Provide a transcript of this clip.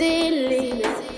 silly.